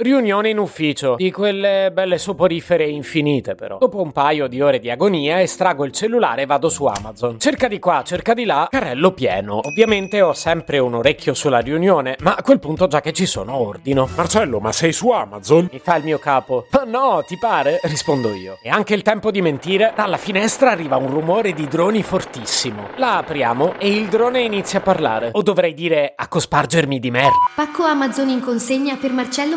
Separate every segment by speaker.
Speaker 1: Riunione in ufficio, di quelle belle soporifere infinite però. Dopo un paio di ore di agonia estraggo il cellulare e vado su Amazon. Cerca di qua, cerca di là, carrello pieno. Ovviamente ho sempre un orecchio sulla riunione, ma a quel punto già che ci sono ordino.
Speaker 2: Marcello, ma sei su Amazon?
Speaker 1: Mi fa il mio capo. Ma no, ti pare? Rispondo io. E anche il tempo di mentire, dalla finestra arriva un rumore di droni fortissimo. La apriamo e il drone inizia a parlare. O dovrei dire a cospargermi di merda.
Speaker 3: Pacco Amazon in consegna per Marcello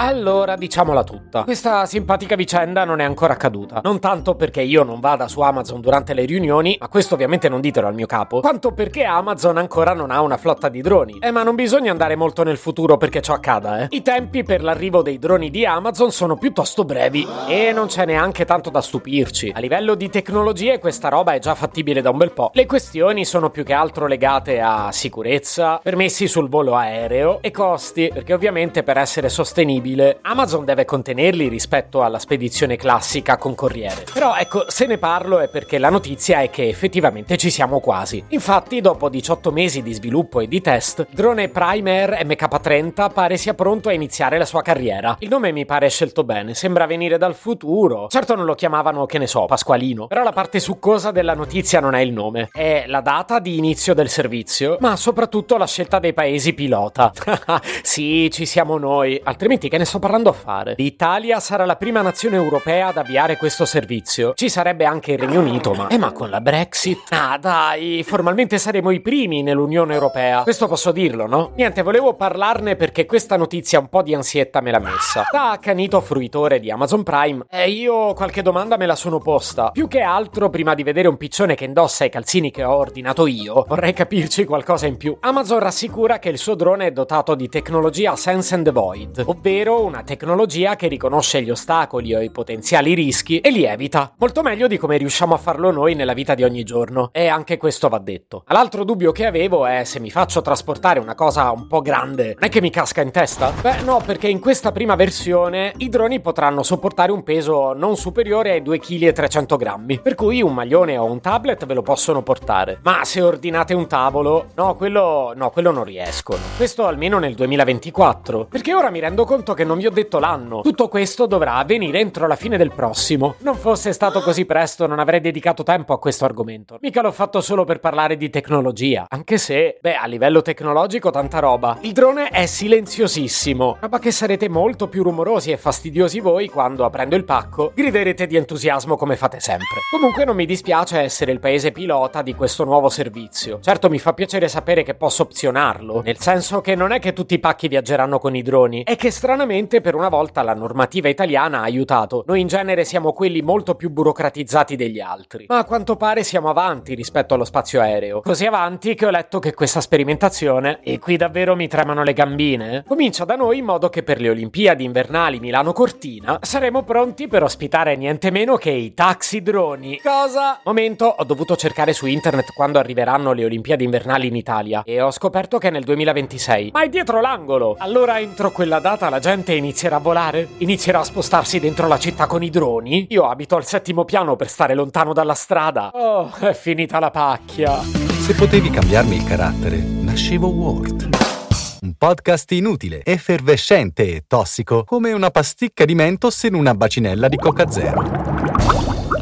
Speaker 1: Allora, diciamola tutta. Questa simpatica vicenda non è ancora accaduta. Non tanto perché io non vada su Amazon durante le riunioni, ma questo ovviamente non ditelo al mio capo, quanto perché Amazon ancora non ha una flotta di droni. Eh, ma non bisogna andare molto nel futuro perché ciò accada, eh. I tempi per l'arrivo dei droni di Amazon sono piuttosto brevi e non c'è neanche tanto da stupirci. A livello di tecnologie questa roba è già fattibile da un bel po'. Le questioni sono più che altro legate a sicurezza, permessi sul volo aereo e costi, perché ovviamente per essere sostenibili Amazon deve contenerli rispetto alla spedizione classica con corriere. Però ecco, se ne parlo è perché la notizia è che effettivamente ci siamo quasi. Infatti, dopo 18 mesi di sviluppo e di test, il drone Primer MK30 pare sia pronto a iniziare la sua carriera. Il nome mi pare scelto bene, sembra venire dal futuro. Certo non lo chiamavano, che ne so, Pasqualino, però la parte succosa della notizia non è il nome, è la data di inizio del servizio, ma soprattutto la scelta dei paesi pilota. sì, ci siamo noi, altrimenti che ne sto parlando a fare? L'Italia sarà la prima nazione europea ad avviare questo servizio. Ci sarebbe anche il Regno Unito, ma... Eh, ma con la Brexit? Ah, dai, formalmente saremo i primi nell'Unione Europea. Questo posso dirlo, no? Niente, volevo parlarne perché questa notizia un po' di ansietta me l'ha messa. Da accanito fruitore di Amazon Prime, eh, io qualche domanda me la sono posta. Più che altro, prima di vedere un piccione che indossa i calzini che ho ordinato io, vorrei capirci qualcosa in più. Amazon rassicura che il suo drone è dotato di tecnologia Sense and Void, ovvero una tecnologia che riconosce gli ostacoli o i potenziali rischi e li evita. Molto meglio di come riusciamo a farlo noi nella vita di ogni giorno. E anche questo va detto. L'altro dubbio che avevo è se mi faccio trasportare una cosa un po' grande, non è che mi casca in testa? Beh, no, perché in questa prima versione i droni potranno sopportare un peso non superiore ai 2,3 kg, per cui un maglione o un tablet ve lo possono portare. Ma se ordinate un tavolo, no, quello no, quello non riescono. Questo almeno nel 2024, perché ora mi rendo conto che non vi ho detto l'anno. Tutto questo dovrà avvenire entro la fine del prossimo. Non fosse stato così presto, non avrei dedicato tempo a questo argomento. Mica l'ho fatto solo per parlare di tecnologia. Anche se, beh, a livello tecnologico tanta roba. Il drone è silenziosissimo. Roba che sarete molto più rumorosi e fastidiosi voi quando, aprendo il pacco, griderete di entusiasmo come fate sempre. Comunque non mi dispiace essere il paese pilota di questo nuovo servizio. Certo mi fa piacere sapere che posso opzionarlo, nel senso che non è che tutti i pacchi viaggeranno con i droni, è che stranamente per una volta la normativa italiana ha aiutato. Noi in genere siamo quelli molto più burocratizzati degli altri. Ma a quanto pare siamo avanti rispetto allo spazio aereo. Così avanti che ho letto che questa sperimentazione, e qui davvero mi tremano le gambine, comincia da noi in modo che per le Olimpiadi invernali Milano-Cortina saremo pronti per ospitare niente meno che i taxi droni. Cosa? Momento, ho dovuto cercare su internet quando arriveranno le Olimpiadi invernali in Italia e ho scoperto che è nel 2026. Ma è dietro l'angolo! Allora entro quella data la gente inizierà a volare? Inizierà a spostarsi dentro la città con i droni? Io abito al settimo piano per stare lontano dalla strada. Oh, è finita la pacchia.
Speaker 4: Se potevi cambiarmi il carattere, nascevo Word. Un podcast inutile, effervescente e tossico, come una pasticca di mentos in una bacinella di Coca Zero.